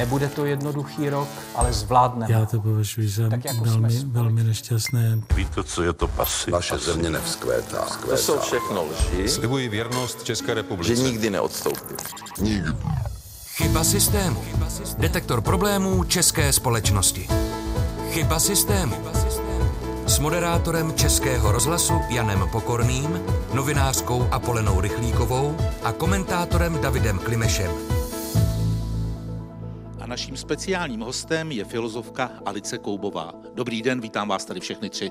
Nebude to jednoduchý rok, ale zvládneme. Já to považuji za Tak jako velmi, velmi nešťastné. Víte, co je to pasy? Vaše země nevzkvétá. To jsou všechno lži, Slibuji věrnost České republice. že nikdy neodstoupím. Chyba systému. Detektor problémů české společnosti. Chyba systému. S moderátorem Českého rozhlasu Janem Pokorným, novinářkou Apolenou Rychlíkovou a komentátorem Davidem Klimešem. Naším speciálním hostem je filozofka Alice Koubová. Dobrý den, vítám vás tady všechny tři.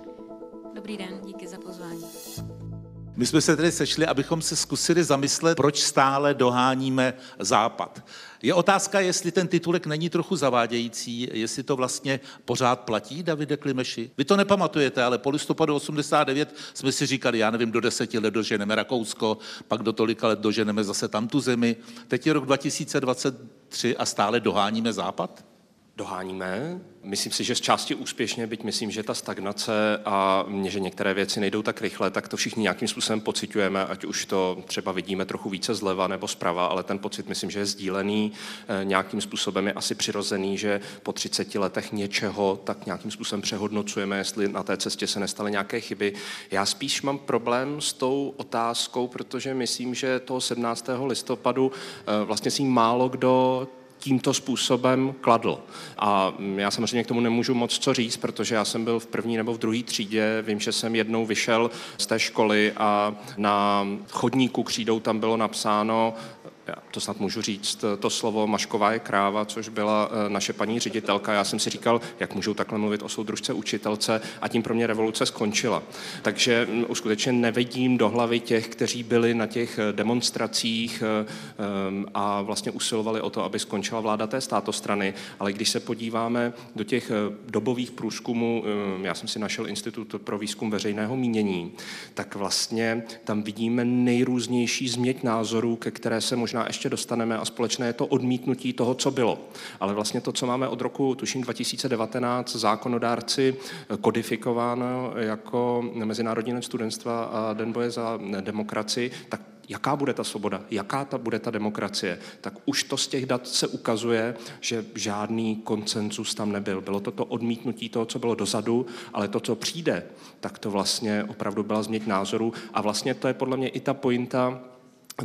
Dobrý den, díky za pozvání. My jsme se tedy sešli, abychom se zkusili zamyslet, proč stále doháníme Západ. Je otázka, jestli ten titulek není trochu zavádějící, jestli to vlastně pořád platí, Davide Klimeši. Vy to nepamatujete, ale po listopadu 89 jsme si říkali, já nevím, do deseti let doženeme Rakousko, pak do tolika let doženeme zase tam tu zemi. Teď je rok 2023 a stále doháníme Západ? Doháníme. Myslím si, že z části úspěšně, byť myslím, že ta stagnace a mě, že některé věci nejdou tak rychle, tak to všichni nějakým způsobem pocitujeme, ať už to třeba vidíme trochu více zleva nebo zprava, ale ten pocit myslím, že je sdílený. Eh, Nějakým způsobem je asi přirozený, že po 30 letech něčeho tak nějakým způsobem přehodnocujeme, jestli na té cestě se nestaly nějaké chyby. Já spíš mám problém s tou otázkou, protože myslím, že toho 17. listopadu eh, vlastně si málo kdo tímto způsobem kladl. A já samozřejmě k tomu nemůžu moc co říct, protože já jsem byl v první nebo v druhé třídě. Vím, že jsem jednou vyšel z té školy a na chodníku křídou tam bylo napsáno já to snad můžu říct, to slovo Mašková je kráva, což byla eh, naše paní ředitelka. Já jsem si říkal, jak můžou takhle mluvit o soudružce učitelce a tím pro mě revoluce skončila. Takže mm, už skutečně nevidím do hlavy těch, kteří byli na těch eh, demonstracích eh, em, a vlastně usilovali o to, aby skončila vláda té státostrany. Ale když se podíváme do těch dobových průzkumů, já jsem si našel Institut pro výzkum veřejného mínění, tak vlastně tam vidíme nejrůznější změť názorů, ke které se možná ještě dostaneme a společné je to odmítnutí toho, co bylo. Ale vlastně to, co máme od roku, tuším 2019, zákonodárci kodifikováno jako Mezinárodní den studentstva a Den boje za demokracii, tak jaká bude ta svoboda, jaká ta bude ta demokracie, tak už to z těch dat se ukazuje, že žádný koncenzus tam nebyl. Bylo to to odmítnutí toho, co bylo dozadu, ale to, co přijde, tak to vlastně opravdu byla změť názoru a vlastně to je podle mě i ta pointa,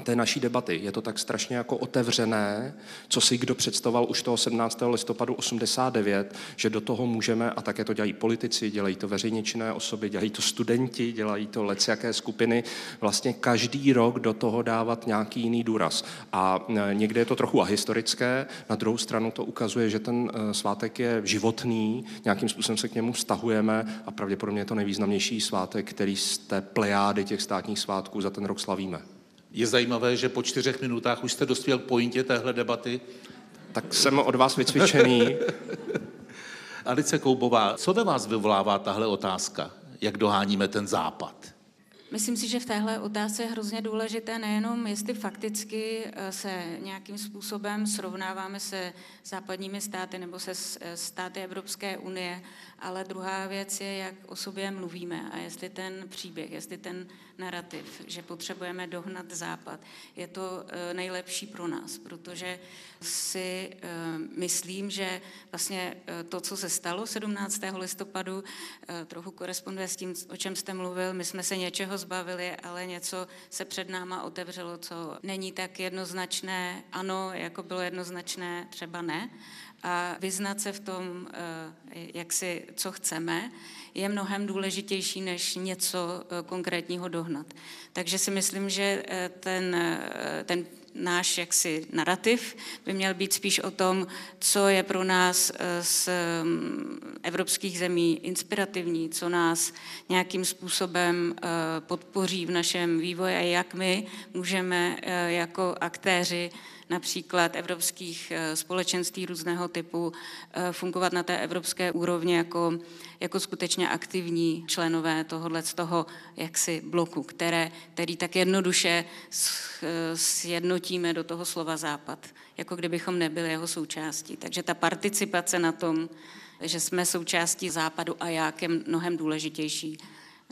té naší debaty. Je to tak strašně jako otevřené, co si kdo představoval už toho 17. listopadu 89, že do toho můžeme, a také to dělají politici, dělají to veřejně činné osoby, dělají to studenti, dělají to leciaké skupiny, vlastně každý rok do toho dávat nějaký jiný důraz. A e, někde je to trochu ahistorické, na druhou stranu to ukazuje, že ten e, svátek je životný, nějakým způsobem se k němu vztahujeme a pravděpodobně je to nejvýznamnější svátek, který z té plejády těch státních svátků za ten rok slavíme. Je zajímavé, že po čtyřech minutách už jste dospěl k pointě téhle debaty. Tak jsem od vás vycvičený. Alice Koubová, co ve vás vyvolává tahle otázka? Jak doháníme ten západ? Myslím si, že v téhle otázce je hrozně důležité nejenom, jestli fakticky eh, se nějakým způsobem srovnáváme se západními státy nebo se eh, státy Evropské unie, ale druhá věc je, jak o sobě mluvíme a jestli ten příběh, jestli ten narrativ, že potřebujeme dohnat západ, je to eh, nejlepší pro nás, protože si myslím, že vlastně to, co se stalo 17. listopadu, trochu koresponduje s tím, o čem jste mluvil. My jsme se něčeho zbavili, ale něco se před náma otevřelo, co není tak jednoznačné ano, jako bylo jednoznačné třeba ne. A vyznat se v tom, eh, jak si, co chceme, je mnohem důležitější, než něco eh, konkrétního dohnat. Takže si myslím, že eh, ten, ten náš jaksi narrativ by měl být spíš o tom, co je pro nás eh, z mm, evropských zemí inspirativní, co nás nějakým způsobem eh, podpoří v našem vývoji a jak my můžeme eh, jako aktéři například evropských společenství různého typu fungovat na té evropské úrovni jako, jako skutečně aktivní členové tohohle z toho jaksi bloku, které, který tak jednoduše sjednotíme do toho slova západ, jako kdybychom nebyli jeho součástí. Takže ta participace na tom, že jsme součástí západu a jak je mnohem důležitější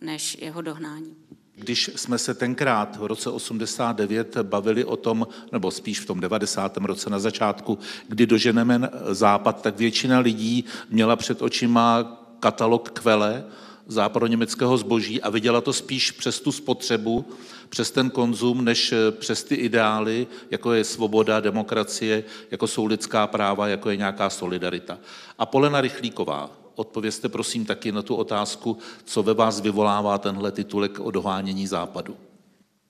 než jeho dohnání. Když jsme se tenkrát v roce 89 bavili o tom, nebo spíš v tom 90. roce na začátku, kdy doženeme západ, tak většina lidí měla před očima katalog kvele, západoněmeckého zboží a viděla to spíš přes tu spotřebu, přes ten konzum, než přes ty ideály, jako je svoboda, demokracie, jako jsou lidská práva, jako je nějaká solidarita. A Polena Rychlíková, odpovězte prosím taky na tu otázku, co ve vás vyvolává tenhle titulek o dohánění západu.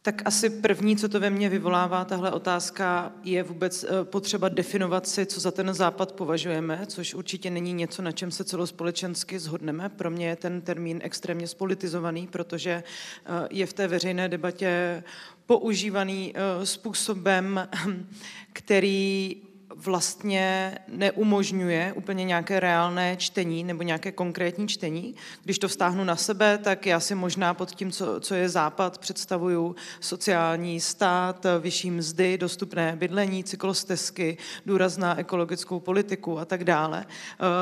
Tak asi první, co to ve mně vyvolává, tahle otázka, je vůbec eh, potřeba definovat si, co za ten západ považujeme, což určitě není něco, na čem se celospolečensky zhodneme. Pro mě je ten termín extrémně spolitizovaný, protože eh, je v té veřejné debatě používaný eh, způsobem, který vlastně neumožňuje úplně nějaké reálné čtení nebo nějaké konkrétní čtení. Když to vztáhnu na sebe, tak já si možná pod tím, co, co je západ, představuju sociální stát, vyšší mzdy, dostupné bydlení, cyklostezky, důraz na ekologickou politiku a tak dále.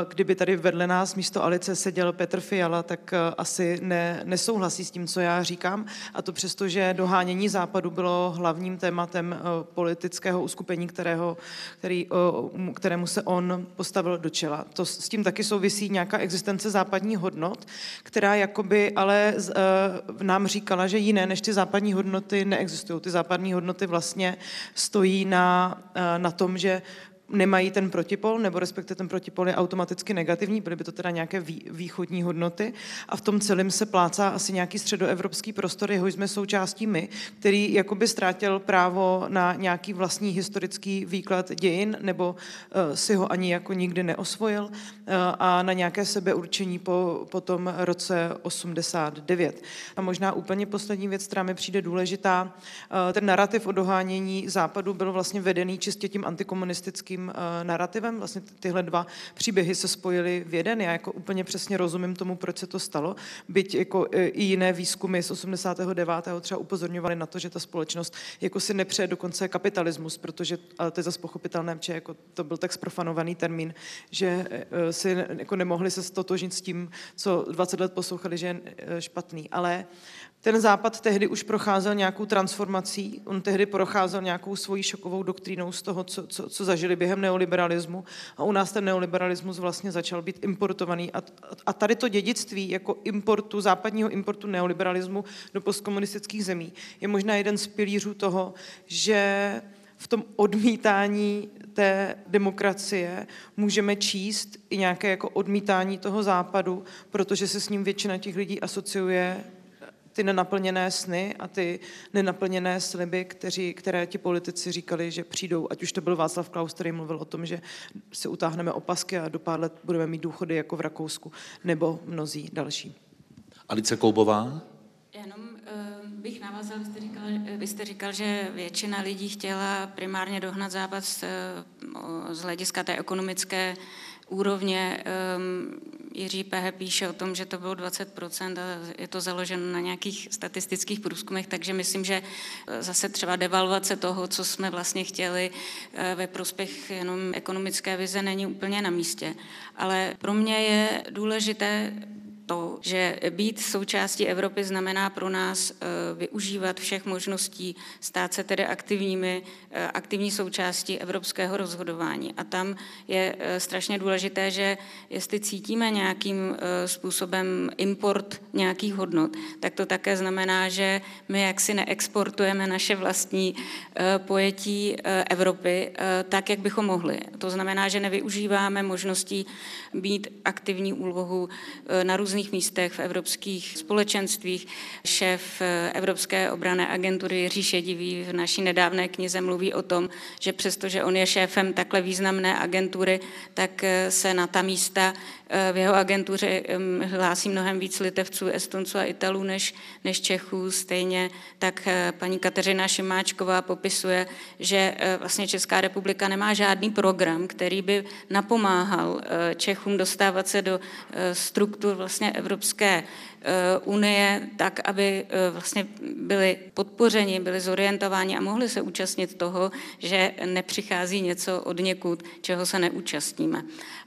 Kdyby tady vedle nás místo Alice seděl Petr Fiala, tak eh, asi ne, nesouhlasí s tím, co já říkám. A to přesto, že dohánění západu bylo hlavním tématem eh, politického uskupení, kterého, který kterému se on postavil do čela. To s tím taky souvisí nějaká existence západních hodnot, která jakoby ale e, nám říkala, že jiné než ty západní hodnoty neexistují. Ty západní hodnoty vlastně stojí na, e, na tom, že nemají ten protipol, nebo respektive ten protipol je automaticky negativní, byly by to teda nějaké východní hodnoty a v tom celém se plácá asi nějaký středoevropský prostor, jeho jsme součástí my, který jakoby ztrátil právo na nějaký vlastní historický výklad dějin, nebo uh, si ho ani jako nikdy neosvojil uh, a na nějaké sebeurčení po, po tom roce 89. A možná úplně poslední věc, která mi přijde důležitá, uh, ten narrativ o dohánění západu byl vlastně vedený čistě tím antikomunistickým tím uh, narrativem. Vlastně tyhle dva příběhy se spojily v jeden. Já jako úplně přesně rozumím tomu, proč se to stalo. Byť jako uh, i jiné výzkumy z 89. třeba upozorňovaly na to, že ta společnost jako si nepřeje dokonce kapitalismus, protože, ale to je zase pochopitelné, že jako to byl tak sprofanovaný termín, že uh, si jako nemohli se stotožnit s tím, co 20 let poslouchali, že je špatný. Ale ten západ tehdy už procházel nějakou transformací, on tehdy procházel nějakou svojí šokovou doktrínou z toho, co, co, co zažili během neoliberalismu. A u nás ten neoliberalismus vlastně začal být importovaný. A, a tady to dědictví jako importu, západního importu neoliberalismu do postkomunistických zemí je možná jeden z pilířů toho, že v tom odmítání té demokracie můžeme číst i nějaké jako odmítání toho západu, protože se s ním většina těch lidí asociuje ty nenaplněné sny a ty nenaplněné sliby, kteří, které ti politici říkali, že přijdou, ať už to byl Václav Klaus, který mluvil o tom, že si utáhneme opasky a do pár let budeme mít důchody jako v Rakousku, nebo mnozí další. Alice Koubová? Jenom uh, bych navázal, vy jste, říkal, vy jste říkal, že většina lidí chtěla primárně dohnat západ z, z hlediska té ekonomické úrovně. Um, Jiří Pehe píše o tom, že to bylo 20% a je to založeno na nějakých statistických průzkumech, takže myslím, že eh, zase třeba devalvace toho, co jsme vlastně chtěli eh, ve prospěch jenom ekonomické vize, není úplně na místě. Ale pro mě je důležité to, že být součástí Evropy znamená pro nás eh, využívat všech možností, stát se tedy aktivními, eh, aktivní součástí evropského rozhodování. A tam je eh, strašně důležité, že jestli cítíme nějakým způsobem import nějakých hodnot, tak to také znamená, že my jaksi neexportujeme naše vlastní pojetí Evropy tak, jak bychom mohli. To znamená, že nevyužíváme možností být aktivní úlohu na různých různých místech v evropských společenstvích. Šéf eh, Evropské obrané agentury Jiří Šedivý v naší nedávné knize mluví o tom, že přestože on je šéfem takhle významné agentury, tak eh, se na ta místa v jeho agentuře hlásí mnohem víc litevců, estonců a italů než, než Čechů. Stejně tak eh, paní Kateřina Šimáčková popisuje, že eh, vlastně Česká republika nemá žádný program, který by napomáhal eh, Čechům dostávat se do struktur vlastně Evropské eh, unie tak, aby eh, vlastně byli podpořeni, byli zorientováni a mohli se účastnit toho, že nepřichází něco od někud, čeho se neúčastníme.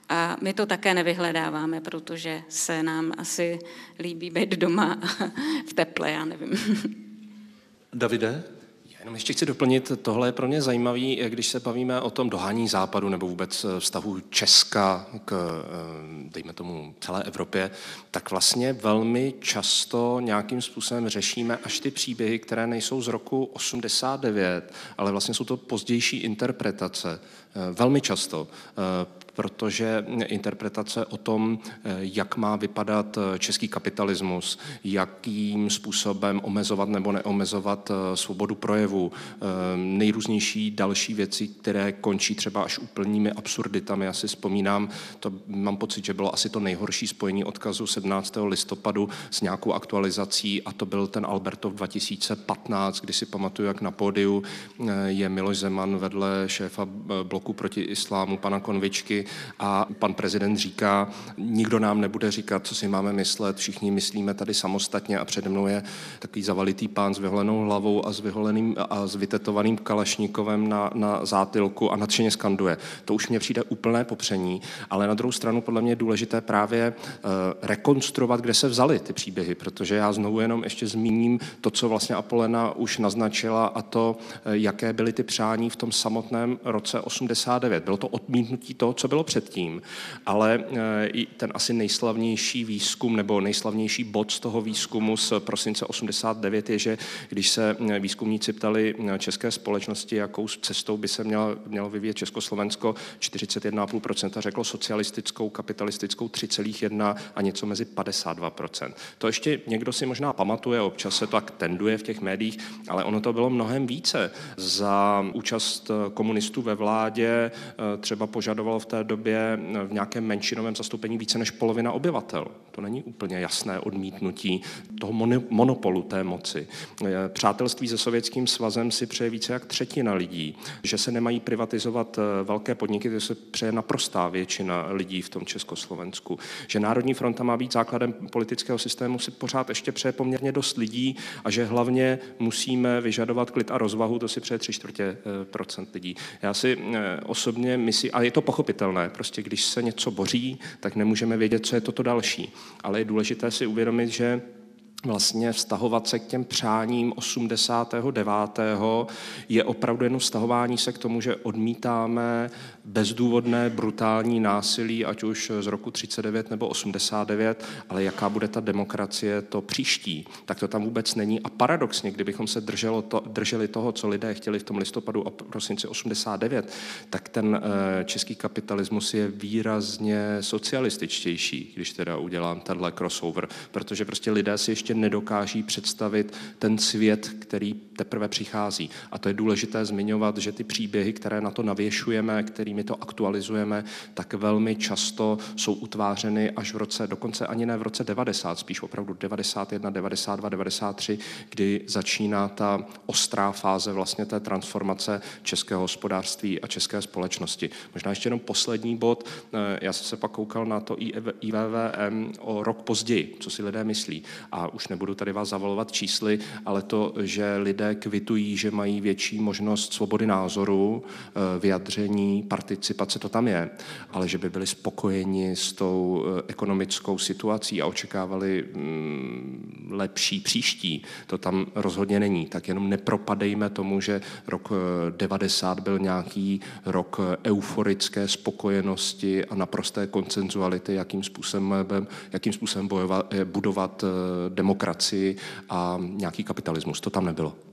A my to také nevyhledáváme, protože se nám asi líbí být doma v teple, já nevím. Davide? Jenom ještě chci doplnit, tohle je pro mě zajímavý, když se bavíme o tom dohání západu nebo vůbec eh, vztahu Česka k, eh, dejme tomu, celé Evropě, tak vlastně velmi často nějakým způsobem řešíme až ty příběhy, které nejsou z roku 89, ale vlastně jsou to pozdější interpretace. Eh, velmi často protože interpretace o tom, eh, jak má vypadat eh, český kapitalismus, jakým způsobem omezovat nebo neomezovat eh, svobodu projevu, nejrůznější další věci, které končí třeba až úplnými absurditami. Já si vzpomínám, to mám pocit, že bylo asi to nejhorší spojení odkazu 17. listopadu s nějakou aktualizací a to byl ten Albertov 2015, kdy si pamatuju, jak na pódiu je Miloš Zeman vedle šéfa bloku proti islámu, pana Konvičky, a pan prezident říká, nikdo nám nebude říkat, co si máme myslet, všichni myslíme tady samostatně a přede mnou je takový zavalitý pán s vyholenou hlavou a s vyholeným a s vytetovaným kalašníkovem na, na zátilku a nadšeně skanduje. To už mně přijde úplné popření, ale na druhou stranu podle mě je důležité právě uh, rekonstruovat, kde se vzaly ty příběhy, protože já znovu jenom ještě zmíním to, co vlastně Apolena už naznačila a to, uh, jaké byly ty přání v tom samotném roce 89. Bylo to odmítnutí toho, co bylo předtím, ale i ten asi nejslavnější výzkum nebo nejslavnější bod z toho výzkumu z prosince 89 je, že když se eh, výzkumníci ptali eh, české společnosti, jakou cestou by se mělo, mělo vyvíjet Československo, 41,5% řeklo socialistickou, kapitalistickou 3,1 a něco mezi 52%. To ještě někdo si možná pamatuje, občas se to tak tenduje v těch médiích, ale ono to bylo mnohem více. Za účast komunistů ve vládě třeba požadovalo v té době v nějakém menšinovém zastoupení více než polovina obyvatel. To není úplně jasné odmítnutí toho monopolu té moci. Přátelství se Sovětským svazem si přeje více jak třetina lidí. Že se nemají privatizovat eh, velké podniky, to se přeje naprostá většina lidí v tom Československu. Že Národní fronta má být základem politického systému, si pořád ještě přeje poměrně dost lidí a že hlavně musíme vyžadovat klid a rozvahu, to si přeje tři čtvrtě eh, procent lidí. Já si eh, osobně myslím, a je to pochopitelné, pochopitelné. Prostě když se něco boří, tak nemůžeme vědět, co je toto další. Ale je důležité si uvědomit, že vlastně vztahovat se k těm přáním 89. je opravdu jenom vztahování se k tomu, že odmítáme bezdůvodné brutální násilí, ať už z roku 39 nebo 89, ale jaká bude ta demokracie to příští, tak to tam vůbec není. A paradoxně, kdybychom se drželo to, drželi toho, co lidé chtěli v tom listopadu a prosinci 89, tak ten eh, český kapitalismus je výrazně socialističtější, když teda udělám tenhle crossover, protože prostě lidé si ještě nedokáží představit ten svět, který teprve přichází. A to je důležité zmiňovat, že ty příběhy, které na to navěšujeme, kterými to aktualizujeme, tak velmi často jsou utvářeny až v roce, dokonce ani ne v roce 90, spíš opravdu 91, 92, 93, kdy začíná ta ostrá fáze vlastně té transformace českého hospodářství a české společnosti. Možná ještě jenom poslední bod. Já jsem se pak koukal na to IVVM o rok později, co si lidé myslí. A už nebudu tady vás zavolovat čísly, ale to, že lidé kvitují, že mají větší možnost svobody názoru, eh, vyjadření, participace, to tam je, ale že by byli spokojeni s tou eh, ekonomickou situací a očekávali mm, lepší příští, to tam rozhodně není. Tak jenom nepropadejme tomu, že rok 90 eh, byl nějaký rok euforické spokojenosti a naprosté koncenzuality, jakým způsobem, jakým způsobem bojovat, budovat demokracii demokracii a nějaký kapitalismus. To tam nebylo.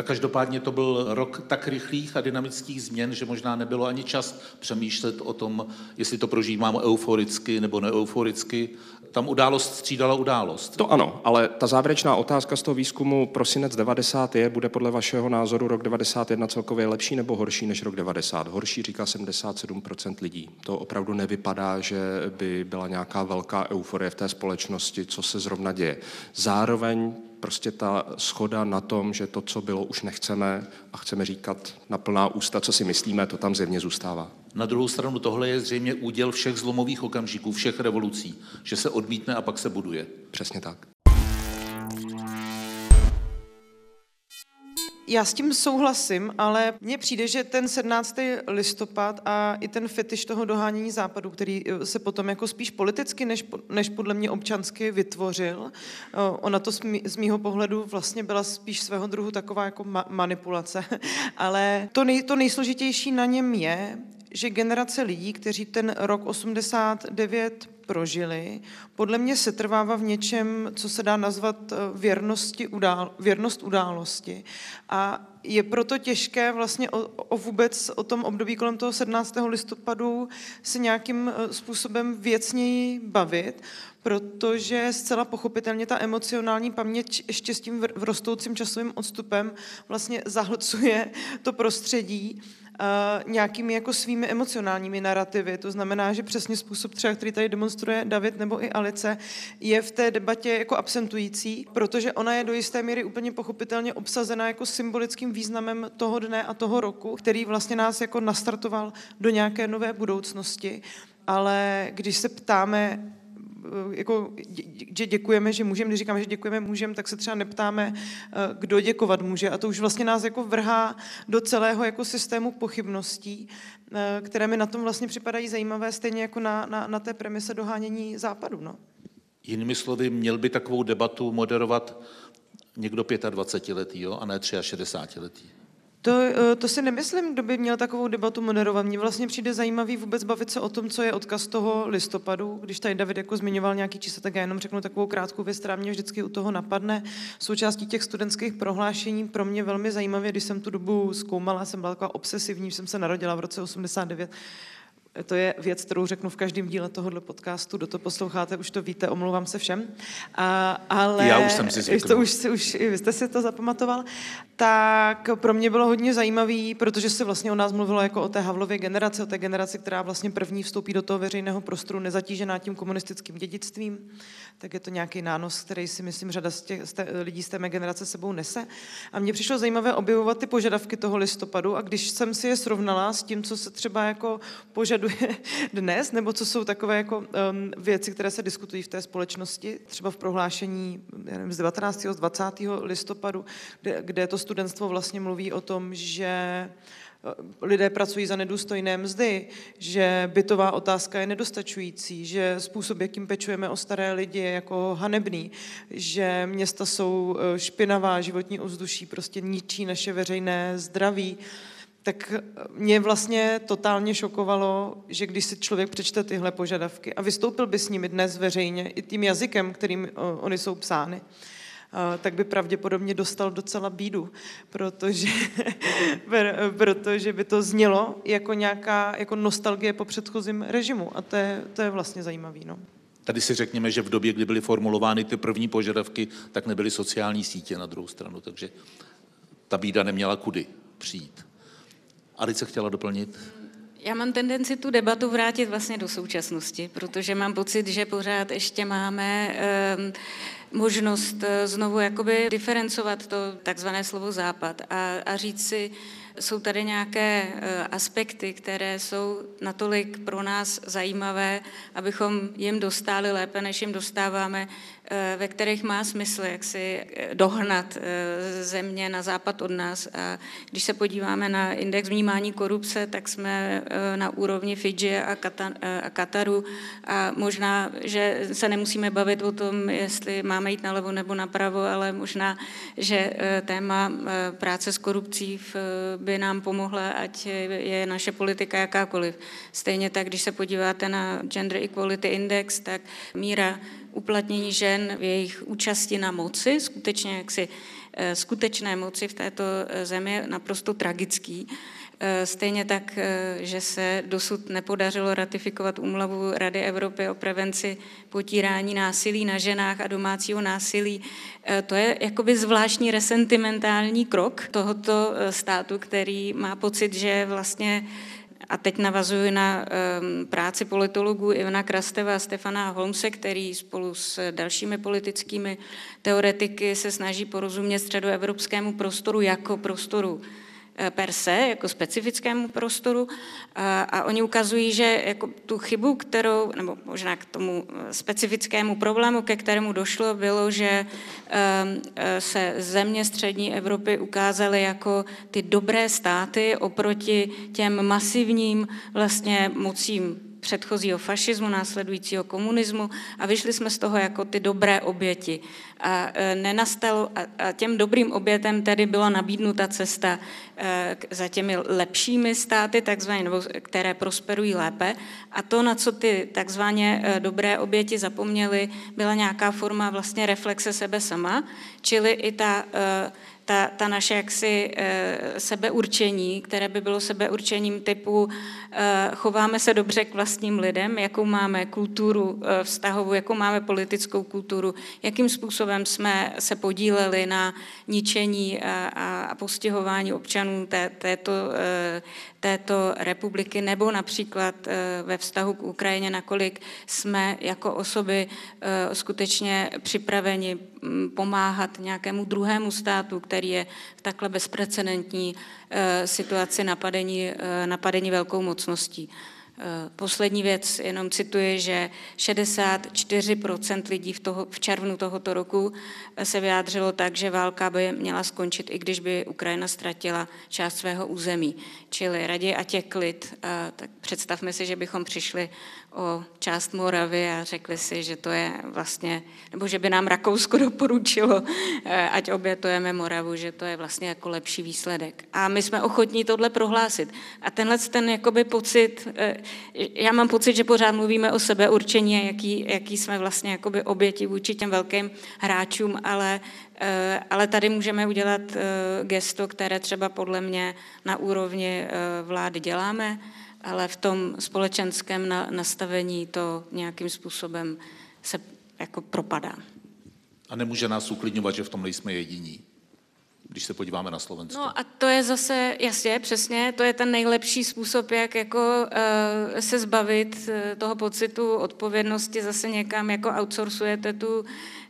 Tak každopádně to byl rok tak rychlých a dynamických změn, že možná nebylo ani čas přemýšlet o tom, jestli to prožíváme euforicky nebo neeuforicky. Tam událost střídala událost. To ano, ale ta závěrečná otázka z toho výzkumu prosinec 90 je, bude podle vašeho názoru rok 91 celkově lepší nebo horší než rok 90? Horší říká 77% lidí. To opravdu nevypadá, že by byla nějaká velká euforie v té společnosti, co se zrovna děje. Zároveň prostě ta schoda na tom, že to, co bylo, už nechceme a chceme říkat na plná ústa, co si myslíme, to tam zjevně zůstává. Na druhou stranu tohle je zřejmě úděl všech zlomových okamžiků, všech revolucí, že se odmítne a pak se buduje. Přesně tak. Já s tím souhlasím, ale mně přijde, že ten 17. listopad a i ten fetiš toho dohánění západu, který eh, se potom jako spíš politicky, než, než podle mě občansky vytvořil, eh, ona to z, mý, z mýho pohledu vlastně byla spíš svého druhu taková jako ma- manipulace. ale to, nej, to nejsložitější na něm je, že generace lidí, kteří ten rok 89 prožili, podle mě se trvává v něčem, co se dá nazvat eh, věrnosti udál, věrnost události. A je proto těžké vlastně o, o vůbec o tom období kolem toho 17. listopadu se nějakým eh, způsobem věcněji bavit, protože zcela pochopitelně ta emocionální paměť ještě s tím v rostoucím časovým odstupem vlastně zahlcuje to prostředí uh, nějakými jako svými emocionálními narrativy. To znamená, že přesně způsob třeba, který tady demonstruje David nebo i Alice, je v té debatě jako absentující, protože ona je do jisté míry úplně pochopitelně obsazena jako symbolickým významem toho dne a toho roku, který vlastně nás jako nastartoval do nějaké nové budoucnosti. Ale když se ptáme, jako, že děkujeme, že můžeme, když říkáme, že děkujeme můžeme, tak se třeba neptáme, eh, kdo děkovat může. A to už vlastně nás jako vrhá do celého jako systému pochybností, eh, které mi na tom vlastně připadají zajímavé, stejně jako na, na, na té premise dohánění západu. No. Jinými slovy, měl by takovou debatu moderovat někdo 25 letý, jo, a ne 63 letý. To, eh, to si nemyslím, kdo by měl takovou debatu moderovat. Mně vlastně přijde zajímavý vůbec bavit se o tom, co je odkaz toho listopadu. Když tady David jako zmiňoval nějaký číslo, tak já jenom řeknu takovou krátkou věc, která mě vždycky u toho napadne. Součástí těch studentských prohlášení pro mě velmi zajímavé, když jsem tu dobu zkoumala, jsem byla taková obsesivní, jsem se narodila v roce 89, to je věc, kterou řeknu v každém díle tohohle podcastu. Kdo to posloucháte, už to víte, omlouvám se všem. A, ale Já už jsem si zvykl. To už, už, vy jste si to zapamatoval. Tak pro mě bylo hodně zajímavý, protože se vlastně o nás mluvilo jako o té Havlově generaci, o té generaci, která vlastně první vstoupí do toho veřejného prostoru nezatížená tím komunistickým dědictvím. Tak je to nějaký nános, který si myslím řada z, těch, z té, lidí z té mé generace sebou nese. A mně přišlo zajímavé objevovat ty požadavky toho listopadu a když jsem si je srovnala s tím, co se třeba jako požaduje dnes, nebo co jsou takové jako um, věci, které se diskutují v té společnosti, třeba v prohlášení já nevím, z 19. z 20. listopadu, kde, kde to studentstvo vlastně mluví o tom, že lidé pracují za nedůstojné mzdy, že bytová otázka je nedostačující, že způsob, jakým pečujeme o staré lidi, je jako hanebný, že města jsou uh, špinavá, životní ovzduší prostě ničí naše veřejné zdraví. Tak mě vlastně totálně šokovalo, že když si člověk přečte tyhle požadavky a vystoupil by s nimi dnes veřejně i tím jazykem, kterým oni jsou psány, tak by pravděpodobně dostal docela bídu, protože, protože by to znělo jako nějaká jako nostalgie po předchozím režimu a to je, to je vlastně zajímavý. No. Tady si řekněme, že v době, kdy byly formulovány ty první požadavky, tak nebyly sociální sítě na druhou stranu, takže ta bída neměla kudy přijít. Alice chtěla doplnit? Já mám tendenci tu debatu vrátit vlastně do současnosti, protože mám pocit, že pořád ještě máme um, možnost eh, znovu jakoby diferencovat to takzvané slovo západ a, a říct si, jsou tady nějaké eh, aspekty, které jsou natolik pro nás zajímavé, abychom jim dostali lépe, než jim dostáváme ve kterých má smysl, jak si eh, dohnat eh, země na západ od nás. A když se podíváme na index vnímání korupce, tak jsme na úrovni Fidži a, Kataru a možná, že se nemusíme bavit o tom, jestli máme jít nalevo nebo napravo, ale možná, že téma práce s korupcí by nám pomohla, ať je naše politika jakákoliv. Stejně tak, když se podíváte na Gender Equality Index, tak míra uplatnění žen v jejich účasti na moci, skutečně jaksi eh, skutečné moci v této eh, zemi naprosto tragický. Eh, stejně tak, že se dosud nepodařilo ratifikovat umlavu Rady Evropy o prevenci potírání násilí na ženách a domácího násilí. To je jakoby zvláštní resentimentální krok tohoto státu, který má pocit, že vlastně a teď navazuji na práci politologů Ivana Krasteva a Stefana Holmse, který spolu s dalšími politickými teoretiky se snaží porozumět středoevropskému prostoru jako prostoru per se, jako specifickému prostoru a, oni ukazují, že jako tu chybu, kterou, nebo možná k tomu eh, specifickému problému, ke kterému došlo, bylo, že eh, se země střední Evropy ukázaly jako ty dobré státy oproti těm masivním vlastně mocím předchozího fašismu, následujícího komunismu a vyšli jsme z toho jako ty dobré oběti. A e, nenastalo, a těm dobrým obětem tedy byla nabídnuta cesta e, za těmi lepšími státy, takzvané, nebo které prosperují lépe. A to, na co ty takzvaně e, dobré oběti zapomněly, byla nějaká forma vlastně reflexe sebe sama, čili i ta ta, ta naše jaksi e, sebeurčení, které by bylo sebeurčením typu e, chováme se dobře k vlastním lidem, jakou máme kulturu e, vztahovou, jakou máme politickou kulturu, jakým způsobem jsme se podíleli na ničení a, a, a postihování občanů té, této, e, této republiky, nebo například e, ve vztahu k Ukrajině, nakolik jsme jako osoby skutečně připraveni pomáhat nějakému druhému státu, který je v takhle bezprecedentní eh, situaci napadení, eh, napadení velkou mocností. Eh, poslední věc, jenom cituji, že 64% lidí v, toho, v červnu tohoto roku se vyjádřilo tak, že válka by měla skončit, i když by Ukrajina ztratila část svého území. Čili raději a tě klid. Tak představme si, že bychom přišli o část Moravy a řekli si, že to je vlastně, nebo že by nám Rakousko doporučilo, eh, ať obětujeme Moravu, že to je vlastně jako lepší výsledek. A my jsme ochotní tohle prohlásit. A tenhle ten jakoby pocit, eh, já mám pocit, že pořád mluvíme o sebeurčení a jaký, jaký jsme vlastně jakoby oběti vůči těm velkým hráčům, ale eh, ale tady můžeme udělat gesto, které třeba podle mě na úrovni vlády děláme, ale v tom společenském nastavení to nějakým způsobem se jako propadá. A nemůže nás uklidňovat, že v tom nejsme jediní když se podíváme na Slovensko. No a to je zase, jasně, přesně, to je ten nejlepší způsob, jak jako uh, se zbavit uh, toho pocitu odpovědnosti, zase někam jako outsourcujete tu Eh,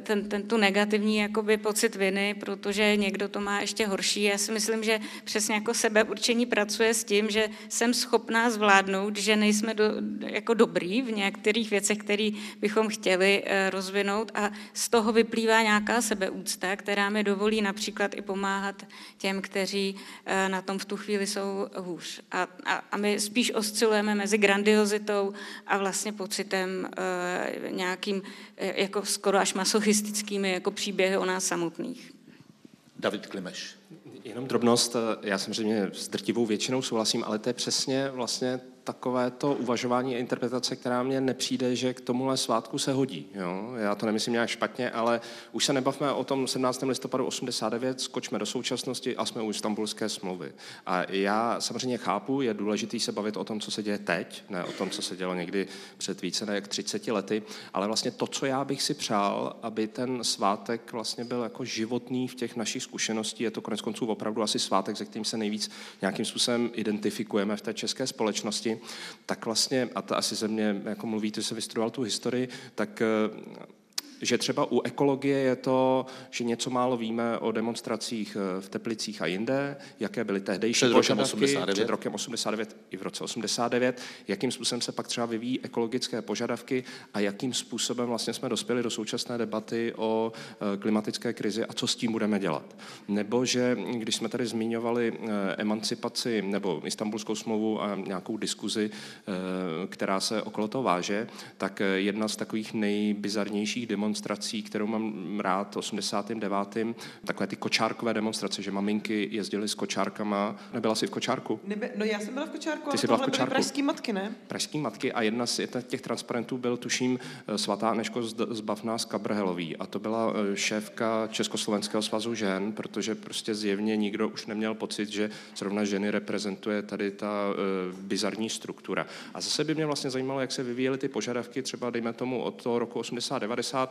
ten, ten tu negativní jakoby pocit viny, protože někdo to má ještě horší. Já si myslím, že přesně jako sebeurčení pracuje s tím, že jsem schopná zvládnout, že nejsme do, jako dobrý v některých věcech, které bychom chtěli eh, rozvinout a z toho vyplývá nějaká sebeúcta, která mi dovolí například i pomáhat těm, kteří eh, na tom v tu chvíli jsou hůř. A, a, a my spíš oscilujeme mezi grandiozitou a vlastně pocitem nějakým jako skoro skoro až masochistickými jako příběhy o nás samotných. David Klimeš. Jenom drobnost, já samozřejmě s drtivou většinou souhlasím, ale to je přesně vlastně takové to uvažování a interpretace, která mně nepřijde, že k tomuhle svátku se hodí. Jo? Já to nemyslím nějak špatně, ale už se nebavme o tom 17. listopadu 89, skočme do současnosti a jsme u istambulské smlouvy. A já samozřejmě chápu, je důležité se bavit o tom, co se děje teď, ne o tom, co se dělo někdy před více než 30 lety, ale vlastně to, co já bych si přál, aby ten svátek vlastně byl jako životný v těch našich zkušeností, je to konec konců opravdu asi svátek, se kterým se nejvíc nějakým způsobem identifikujeme v té české společnosti, tak vlastně, a to asi ze mě, jako mluvíte, že se vystudoval tu historii, tak eh, že třeba u ekologie je to, že něco málo víme o demonstracích eh, v Teplicích a jinde, jaké byly tehdejší před rokem 89. před rokem 89 i v roce 89, jakým způsobem se pak třeba vyvíjí ekologické požadavky a jakým způsobem vlastně jsme dospěli do současné debaty o eh, klimatické krizi a co s tím budeme dělat. Nebo že, když jsme tady zmiňovali eh, emancipaci nebo Istanbulskou smlouvu a nějakou diskuzi, která se okolo toho váže, tak jedna z takových nejbizarnějších demonstrací demonstrací, kterou mám rád, 89. takové ty kočárkové demonstrace, že maminky jezdily s kočárkama. Nebyla jsi v kočárku? Nebe, no já jsem byla v kočárku, Ty ale jsi byla v kočárku. pražský matky, ne? Pražský matky a jedna z těch transparentů byl, tuším, eh, svatá Neško zbav nás Kabrhelový. A to byla eh, šéfka Československého svazu žen, protože prostě zjevně nikdo už neměl pocit, že zrovna ženy reprezentuje tady ta uh, bizarní struktura. A zase by mě vlastně zajímalo, jak se vyvíjely ty požadavky, třeba dejme tomu od toho roku 80-90,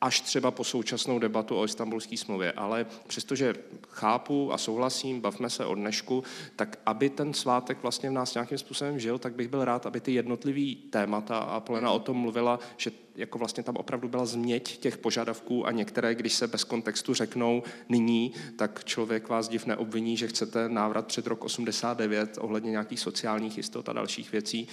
až třeba po současnou debatu o istambulské smlouvě. Ale přestože chápu a souhlasím, bavme se o dnešku, tak aby ten svátek vlastně v nás nějakým způsobem žil, tak bych byl rád, aby ty jednotlivý témata, a Polena o tom mluvila, že jako vlastně tam opravdu byla změť těch požadavků a některé, když se bez kontextu řeknou nyní, tak člověk vás div neobviní, že chcete návrat před rok 89 ohledně nějakých sociálních jistot a dalších věcí,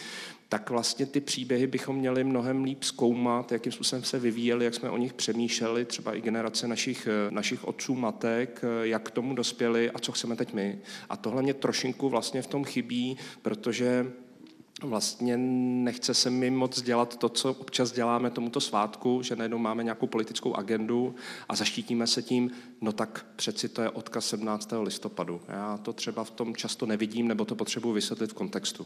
tak vlastně ty příběhy bychom měli mnohem líp zkoumat, jakým způsobem se vyvíjeli, jak jsme o nich přemýšleli, třeba i generace našich, našich otců, matek, jak k tomu dospěli a co chceme teď my. A tohle mě trošinku vlastně v tom chybí, protože vlastně nechce se mi moc dělat to, co občas děláme tomuto svátku, že najednou máme nějakou politickou agendu a zaštítíme se tím, no tak přeci to je odkaz 17. listopadu. Já to třeba v tom často nevidím, nebo to potřebuji vysvětlit v kontextu.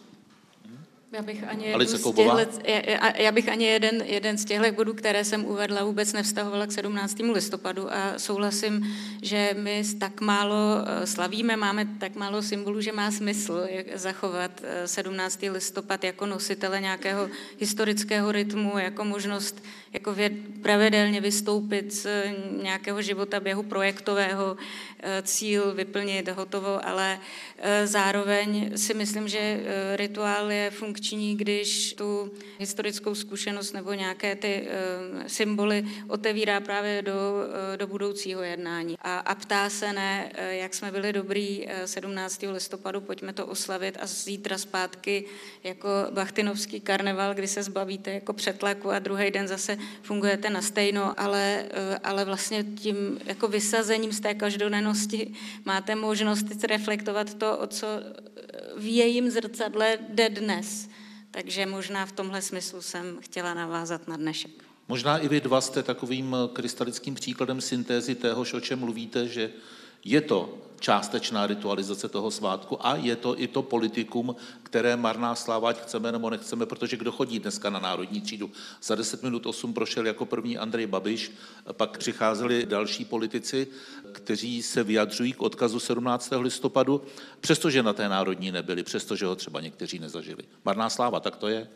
Já bych ani, jeden z těchto, já, já bych ani jeden, jeden z těchto bodů, které jsem uvedla, vůbec nevztahovala k 17. listopadu a souhlasím, že my tak málo eh, slavíme, máme tak málo symbolů, že má smysl jak zachovat 17. Eh, listopad jako nositele nějakého historického rytmu, jako možnost jako pravidelně vystoupit z nějakého života běhu projektového, eh, cíl vyplnit, hotovo, ale zároveň si myslím, že rituál je funkční když tu historickou zkušenost nebo nějaké ty uh, symboly otevírá právě do, do budoucího jednání. A, a ptá se ne, jak jsme byli dobrý uh, 17. listopadu, pojďme to oslavit a zítra zpátky jako bachtinovský karneval, kdy se zbavíte jako přetlaku a druhý den zase fungujete na stejno, ale, ale vlastně tím jako vysazením z té každodennosti máte možnost reflektovat to, o co v jejím zrcadle jde dnes. Takže možná v tomhle smyslu jsem chtěla navázat na dnešek. Možná i vy dva jste takovým krystalickým příkladem syntézy téhož, o čem mluvíte, že je to částečná ritualizace toho svátku a je to i to politikum, které marná sláva, ať chceme nebo nechceme, protože kdo chodí dneska na národní třídu. Za 10 minut 8 prošel jako první Andrej Babiš, pak přicházeli další politici, kteří se vyjadřují k odkazu 17. listopadu, přestože na té národní nebyli, přestože ho třeba někteří nezažili. Marná sláva, tak to je.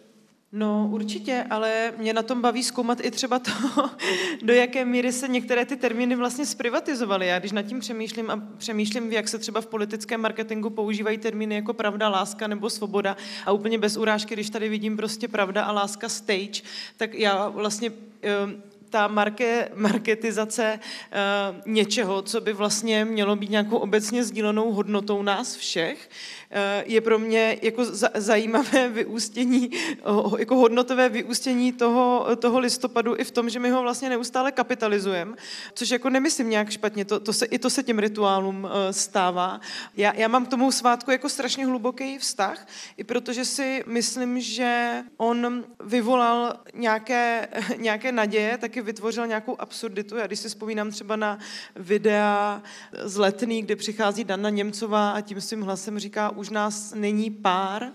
No určitě, ale mě na tom baví zkoumat i třeba to, do jaké míry se některé ty termíny vlastně zprivatizovaly. Já když nad tím přemýšlím a přemýšlím, jak se třeba v politickém marketingu používají termíny jako pravda, láska nebo svoboda a úplně bez urážky, když tady vidím prostě pravda a láska stage, tak já vlastně ehm, ta marke, marketizace uh, něčeho, co by vlastně mělo být nějakou obecně sdílenou hodnotou nás všech, je pro mě jako zajímavé vyústění, jako hodnotové vyústění toho, toho listopadu i v tom, že my ho vlastně neustále kapitalizujeme, což jako nemyslím nějak špatně, to, to se, i to se těm rituálům eh, stává. Já, já mám k tomu svátku jako strašně hluboký vztah, i protože si myslím, že on vyvolal nějaké, nějaké naděje, taky vytvořil nějakou absurditu. Já když si vzpomínám třeba na videa z Letný, kde přichází Dana Němcová a tím svým hlasem říká, už nás není pár.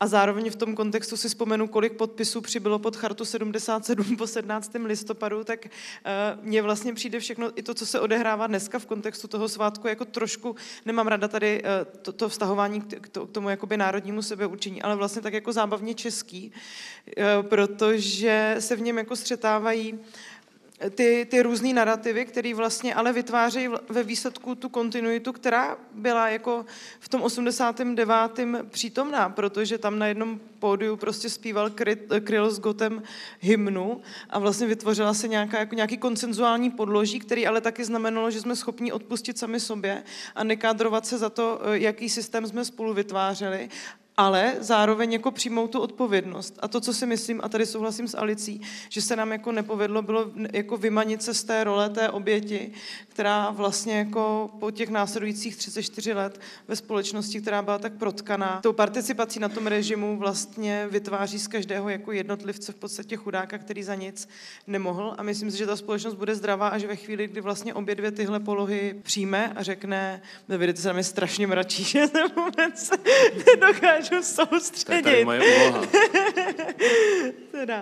A zároveň v tom kontextu si vzpomenu, kolik podpisů přibylo pod chartu 77 po 17. listopadu, tak uh, mně vlastně přijde všechno, i to, co se odehrává dneska v kontextu toho svátku, jako trošku, nemám rada tady uh, to, to vztahování k, to, k tomu jakoby národnímu sebeurčení, ale vlastně tak jako zábavně český, uh, protože se v něm jako střetávají ty, ty různé narrativy, které vlastně ale vytvářejí ve výsledku tu kontinuitu, která byla jako v tom 89. přítomná, protože tam na jednom pódiu prostě zpíval Kryl s Gotem hymnu a vlastně vytvořila se nějaká, jako nějaký konsenzuální podloží, který ale taky znamenalo, že jsme schopni odpustit sami sobě a nekádrovat se za to, jaký systém jsme spolu vytvářeli ale zároveň jako přijmout tu odpovědnost. A to, co si myslím, a tady souhlasím s Alicí, že se nám jako nepovedlo, bylo jako vymanit se z té role té oběti, která vlastně jako po těch následujících 34 let ve společnosti, která byla tak protkaná, tou participací na tom režimu vlastně vytváří z každého jako jednotlivce v podstatě chudáka, který za nic nemohl. A myslím si, že ta společnost bude zdravá až ve chvíli, kdy vlastně obě dvě tyhle polohy přijme a řekne, vidíte, se nám je strašně mračí, že ten moment se nedokáže dokážu soustředit. To je moje úloha.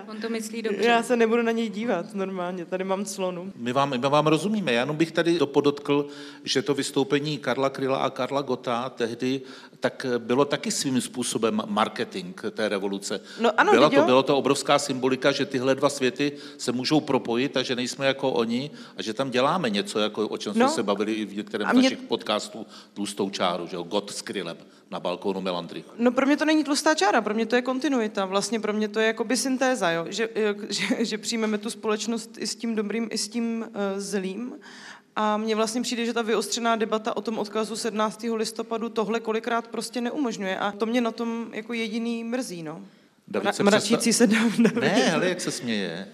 On to myslí dobře. Já se nebudu na něj dívat normálně, tady mám clonu. My vám, my vám rozumíme, já jenom bych tady dopodotkl, že to vystoupení Karla Kryla a Karla Gota tehdy tak bylo taky svým způsobem marketing té revoluce. No ano, bylo, to, bylo to obrovská symbolika, že tyhle dva světy se můžou propojit a že nejsme jako oni a že tam děláme něco, jako o čem jsme No. se bavili i v některém z mě- našich podcastů Tlustou čáru, že jo, Got s Krylem na balkónu Melandry. No pro mě to není tlustá čára, pro mě to je kontinuita. Vlastně pro mě to je jakoby syntéza, jo? Že, že, že přijmeme tu společnost i s tím dobrým, i s tím uh, zlým. A mně vlastně přijde, že ta vyostřená debata o tom odkazu 17. listopadu tohle kolikrát prostě neumožňuje. A to mě na tom jako jediný mrzí, no. David se Mra- Mračící se dám. Ne, ale jak se směje.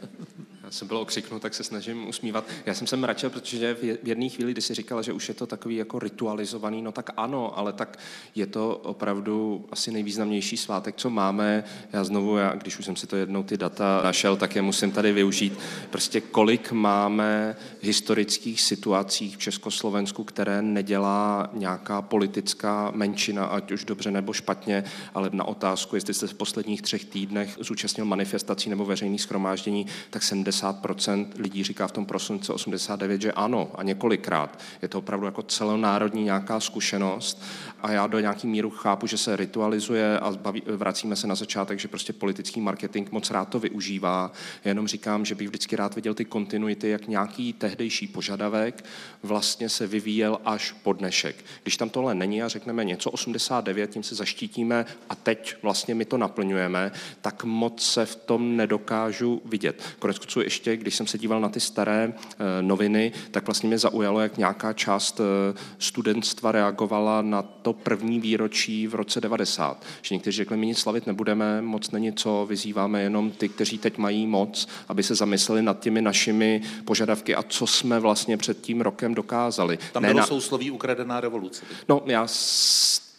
Jsem byl okřiknut, tak se snažím usmívat. Já jsem se mračil, protože v jedné chvíli, kdy si říkala, že už je to takový jako ritualizovaný, no tak ano, ale tak je to opravdu asi nejvýznamnější svátek, co máme. Já znovu, já, když už jsem si to jednou ty data našel, tak je musím tady využít. Prostě kolik máme historických situací v Československu, které nedělá nějaká politická menšina, ať už dobře nebo špatně, ale na otázku, jestli jste v posledních třech týdnech zúčastnil manifestací nebo veřejných schromáždění, tak 70% lidí říká v tom prosince 89, že ano a několikrát. Je to opravdu jako celonárodní nějaká zkušenost a já do nějaký míru chápu, že se ritualizuje a baví, vracíme se na začátek, že prostě politický marketing moc rád to využívá. Jenom říkám, že bych vždycky rád viděl ty kontinuity, jak nějaký tehdejší požadavek vlastně se vyvíjel až po dnešek. Když tam tohle není a řekneme něco 89, tím se zaštítíme a teď vlastně my to naplňujeme, tak moc se v tom nedokážu vidět. Konec konců ještě, když jsem se díval na ty staré eh, noviny, tak vlastně mě zaujalo, jak nějaká část eh, studentstva reagovala na to první výročí v roce 90. Že někteří řekli, my nic slavit nebudeme, moc není co, vyzýváme jenom ty, kteří teď mají moc, aby se zamysleli nad těmi našimi požadavky a co jsme vlastně před tím rokem dokázali. Tam Ne bylo na- sousloví ukradená revoluce. No, já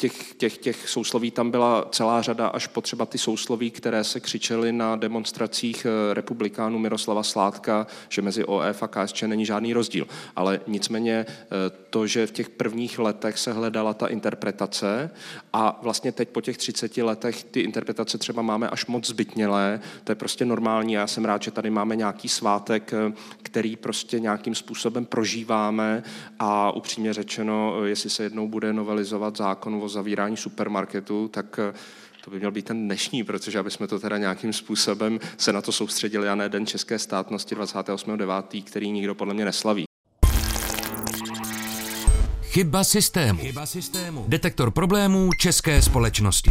těch, těch, těch sousloví tam byla celá řada, až potřeba ty sousloví, které se křičely na demonstracích eh, republikánů Miroslava Sládka, že mezi OF a KSČ není žádný rozdíl. Ale nicméně eh, to, že v těch prvních letech se hledala ta interpretace a vlastně teď po těch 30 letech ty interpretace třeba máme až moc zbytnělé, to je prostě normální. Já jsem rád, že tady máme nějaký svátek, eh, který prostě nějakým způsobem prožíváme a upřímně řečeno, jestli se jednou bude novelizovat zákon o zavírání supermarketu, tak eh, to by měl být ten dnešní, protože aby jsme to teda nějakým způsobem se na to soustředili a ne Den české státnosti 28.9., který nikdo podle mě neslaví. Chyba systému. Chyba systému. Detektor problémů české společnosti.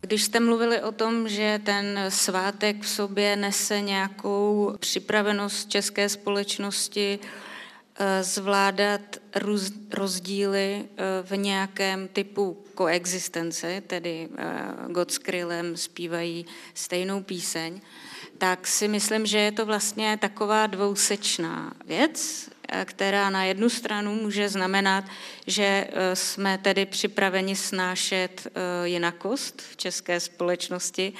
Když jste mluvili o tom, že ten svátek v sobě nese nějakou připravenost české společnosti zvládat růz, rozdíly eh, v nějakém typu koexistence, tedy eh, God s Krylem zpívají stejnou píseň, tak si myslím, že je to vlastně taková dvousečná věc, eh, která na jednu stranu může znamenat, že eh, jsme tedy připraveni snášet eh, jinakost v české společnosti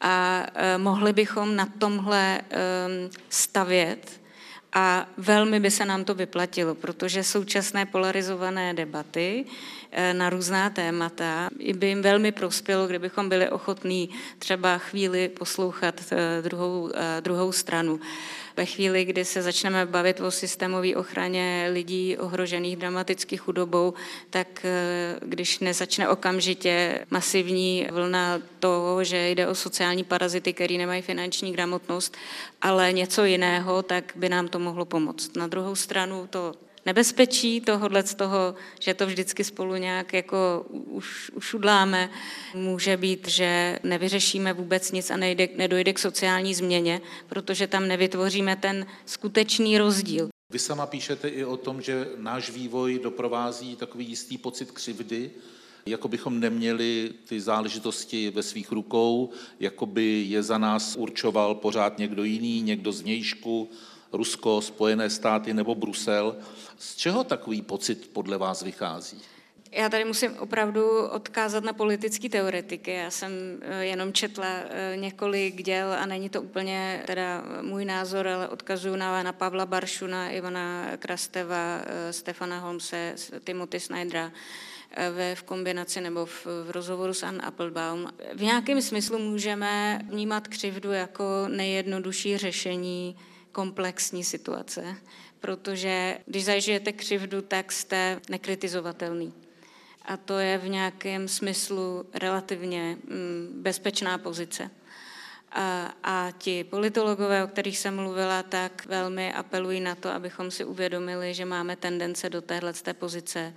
a eh, mohli bychom na tomhle eh, stavět a velmi by se nám to vyplatilo, protože současné polarizované debaty na různá témata by jim velmi prospělo, kdybychom byli ochotní třeba chvíli poslouchat eh, druhou, eh, druhou stranu. Ve chvíli, kdy se začneme bavit o systémové ochraně lidí ohrožených dramaticky chudobou, tak eh, když nezačne okamžitě masivní vlna toho, že jde o sociální parazity, který nemají finanční gramotnost, ale něco jiného, tak by nám to mohlo pomoct. Na druhou stranu to nebezpečí tohohle z toho, že to vždycky spolu nějak jako už, ušudláme, může být, že nevyřešíme vůbec nic a nejde, nedojde k sociální změně, protože tam nevytvoříme ten skutečný rozdíl. Vy sama píšete i o tom, že náš vývoj doprovází takový jistý pocit křivdy, jako bychom neměli ty záležitosti ve svých rukou, jako by je za nás určoval pořád někdo jiný, někdo z vnějšku, Rusko, Spojené státy nebo Brusel. Z čeho takový pocit podle vás vychází? Já tady musím opravdu odkázat na politické teoretiky. Já jsem eh, jenom četla eh, několik děl a není to úplně teda můj názor, ale odkazuju na, na Pavla Baršu, na Ivana Krasteva, eh, Stefana Holmse, Timothy Snydera, ve, v kombinaci nebo v, v rozhovoru s Ann Applebaum. V nějakém smyslu můžeme vnímat křivdu jako nejjednodušší řešení komplexní situace, protože když zažijete křivdu, tak jste nekritizovatelný. A to je v nějakém smyslu relativně mm, bezpečná pozice. A, a ti politologové, o kterých jsem mluvila, tak velmi apelují na to, abychom si uvědomili, že máme tendence do téhle pozice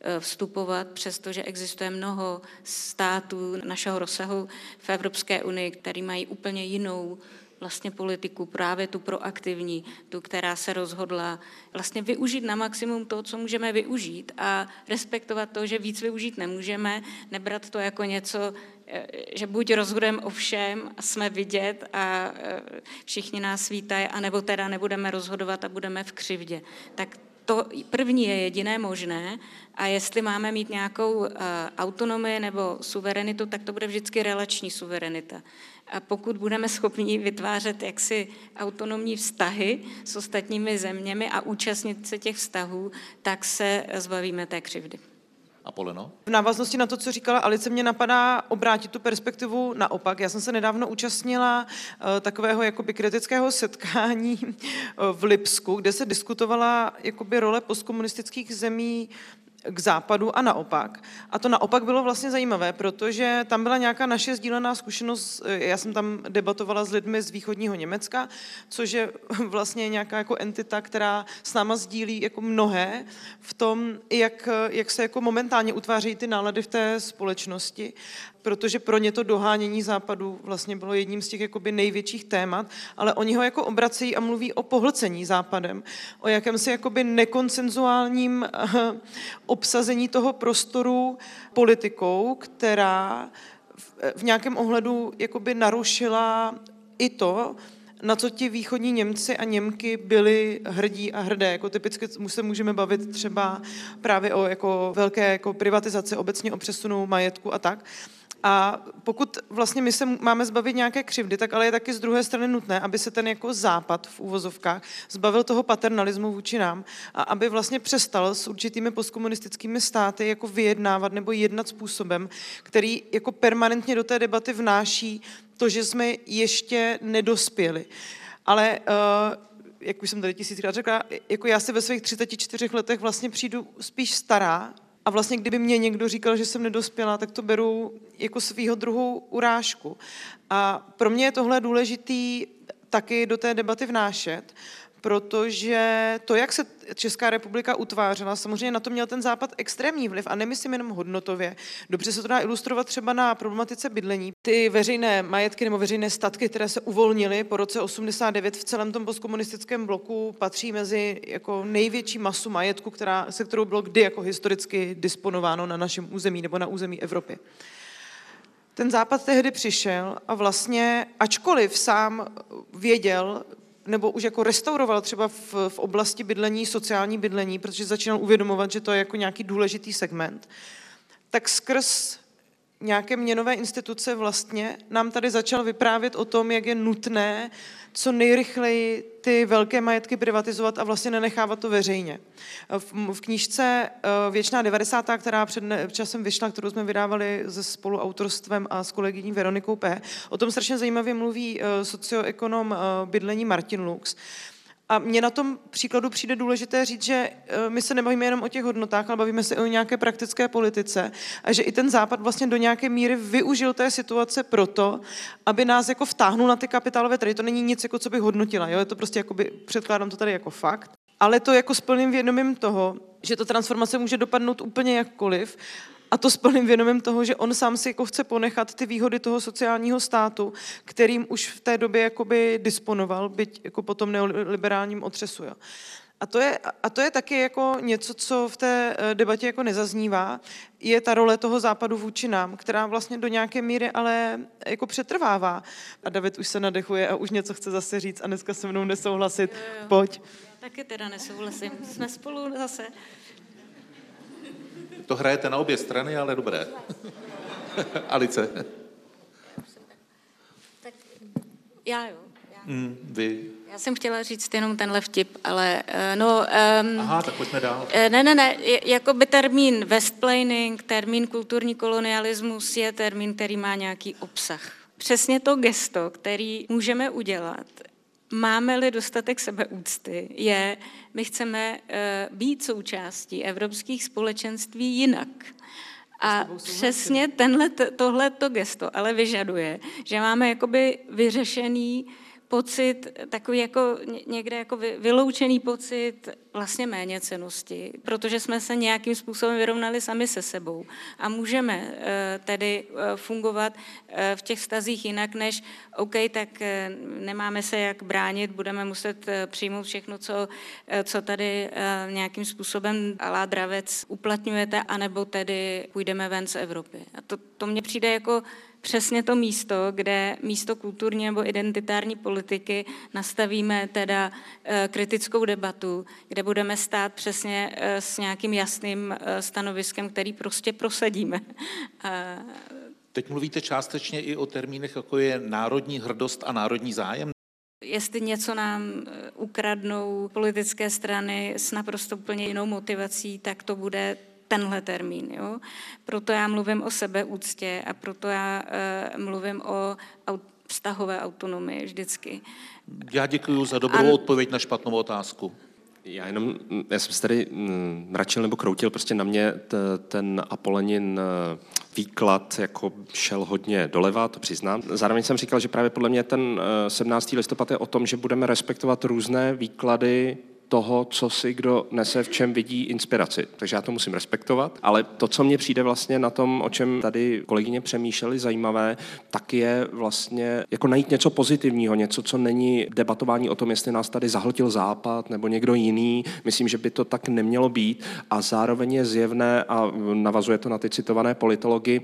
e, vstupovat, přestože existuje mnoho států našeho rozsahu v Evropské unii, který mají úplně jinou vlastně politiku, právě tu proaktivní, tu, která se rozhodla vlastně využít na maximum to, co můžeme využít a respektovat to, že víc využít nemůžeme, nebrat to jako něco, eh, že buď rozhodujeme o všem a jsme vidět a eh, všichni nás vítají, anebo teda nebudeme rozhodovat a budeme v křivdě. Tak to první je jediné možné a jestli máme mít nějakou uh, autonomii nebo suverenitu, tak to bude vždycky relační suverenita. A pokud budeme schopni vytvářet jaksi autonomní vztahy s ostatními zeměmi a účastnit se těch vztahů, tak se zbavíme té křivdy. A Poleno? V návaznosti na to, co říkala Alice, mě napadá obrátit tu perspektivu naopak. Já jsem se nedávno účastnila uh, takového jakoby kritického setkání uh, v Lipsku, kde se diskutovala jakoby role postkomunistických zemí k západu a naopak. A to naopak bylo vlastně zajímavé, protože tam byla nějaká naše sdílená zkušenost, já jsem tam debatovala s lidmi z východního Německa, což je vlastně nějaká jako entita, která s náma sdílí jako mnohé v tom, jak, jak se jako momentálně utvářejí ty nálady v té společnosti protože pro ně to dohánění západu vlastně bylo jedním z těch jakoby největších témat, ale oni ho jako obracejí a mluví o pohlcení západem, o jakémsi jakoby nekonsenzuálním eh, obsazení toho prostoru politikou, která v nějakém ohledu jakoby narušila i to, na co ti východní Němci a Němky byli hrdí a hrdé. Jako typicky se můžeme bavit třeba právě o jako velké jako privatizaci, obecně o přesunu majetku a tak. A pokud vlastně my se máme zbavit nějaké křivdy, tak ale je taky z druhé strany nutné, aby se ten jako západ v úvozovkách zbavil toho paternalismu vůči nám a aby vlastně přestal s určitými postkomunistickými státy jako vyjednávat nebo jednat způsobem, který jako permanentně do té debaty vnáší to, že jsme ještě nedospěli. Ale uh, jak už jsem tady tisíckrát řekla, jako já si ve svých 34 letech vlastně přijdu spíš stará vlastně, kdyby mě někdo říkal, že jsem nedospěla, tak to beru jako svýho druhou urážku. A pro mě je tohle důležitý taky do té debaty vnášet, protože to, jak se Česká republika utvářela, samozřejmě na to měl ten západ extrémní vliv a nemyslím jenom hodnotově. Dobře se to dá ilustrovat třeba na problematice bydlení. Ty veřejné majetky nebo veřejné statky, které se uvolnily po roce 89 v celém tom postkomunistickém bloku, patří mezi jako největší masu majetku, která, se kterou bylo kdy jako historicky disponováno na našem území nebo na území Evropy. Ten západ tehdy přišel a vlastně, ačkoliv sám věděl, nebo už jako restauroval třeba v, v oblasti bydlení, sociální bydlení, protože začínal uvědomovat, že to je jako nějaký důležitý segment, tak skrz nějaké měnové instituce vlastně nám tady začal vyprávět o tom, jak je nutné co nejrychleji ty velké majetky privatizovat a vlastně nenechávat to veřejně. V, v knížce eh, Věčná 90., která před časem vyšla, kterou jsme vydávali se spoluautorstvem a s kolegyní Veronikou P., o tom strašně zajímavě mluví eh, socioekonom eh, bydlení Martin Lux. A mně na tom příkladu přijde důležité říct, že eh, my se nebavíme jenom o těch hodnotách, ale bavíme se o nějaké praktické politice a že i ten Západ vlastně do nějaké míry využil té situace proto, aby nás jako vtáhnul na ty kapitálové trhy. To není nic, jako co bych hodnotila, jo? je to prostě jakoby, předkládám to tady jako fakt, ale to jako s plným vědomím toho, že ta transformace může dopadnout úplně jakkoliv a to s plným vědomím toho, že on sám si jako chce ponechat ty výhody toho sociálního státu, kterým už v té době jakoby disponoval, byť jako po tom neoliberálním otřesu. Jo. A to, je, a to je taky jako něco, co v té eh, debatě jako nezaznívá, je ta role toho západu vůči nám, která vlastně do nějaké míry ale jako přetrvává. A David už se nadechuje a už něco chce zase říct a dneska se mnou nesouhlasit. Jo, jo. Pojď. Já taky teda nesouhlasím. Jsme spolu zase. To hrajete na obě strany, ale dobré. Alice. Tak já jo. Já Mm, vy. Já jsem chtěla říct jenom tenhle vtip, ale uh, no... Um, Aha, tak pojďme dál. Ne, ne, ne, jako by termín westplaning, termín kulturní kolonialismus je termín, který má nějaký obsah. Přesně to gesto, který můžeme udělat, máme-li dostatek sebeúcty, je, my chceme uh, být součástí evropských společenství jinak. A přesně tenhle, tohleto gesto ale vyžaduje, že máme jakoby vyřešený pocit, takový jako někde jako vyloučený pocit vlastně méněcenosti, protože jsme se nějakým způsobem vyrovnali sami se sebou a můžeme eh, tedy eh, fungovat eh, v těch vztazích jinak, než OK, tak nemáme se jak bránit, budeme muset přijmout všechno, co, co tady nějakým způsobem alá dravec uplatňujete, anebo tedy půjdeme ven z Evropy. A to, to mně přijde jako přesně to místo, kde místo kulturní nebo identitární politiky nastavíme teda eh, kritickou debatu, kde budeme stát přesně eh, s nějakým jasným eh, stanoviskem, který prostě prosadíme. Teď mluvíte částečně i o termínech, jako je národní hrdost a národní zájem? Jestli něco nám ukradnou politické strany s naprosto úplně jinou motivací, tak to bude tenhle termín. Jo? Proto já mluvím o sebeúctě a proto já uh, mluvím o vztahové autonomii vždycky. Já děkuji za dobrou a... odpověď na špatnou otázku. Já jenom, já jsem se tady mračil nebo kroutil, prostě na mě t, ten Apolenin e, výklad jako šel hodně doleva, to přiznám. Zároveň jsem říkal, že právě podle mě ten 17. E, listopad je o tom, že budeme respektovat různé výklady toho, co si kdo nese, v čem vidí inspiraci. Takže já to musím respektovat. Ale to, co mně přijde vlastně na tom, o čem tady kolegyně přemýšleli zajímavé, tak je vlastně jako najít něco pozitivního, něco, co není debatování o tom, jestli nás tady zahltil Západ nebo někdo jiný. Myslím, že by to tak nemělo být. A zároveň je zjevné, a navazuje to na ty citované politology,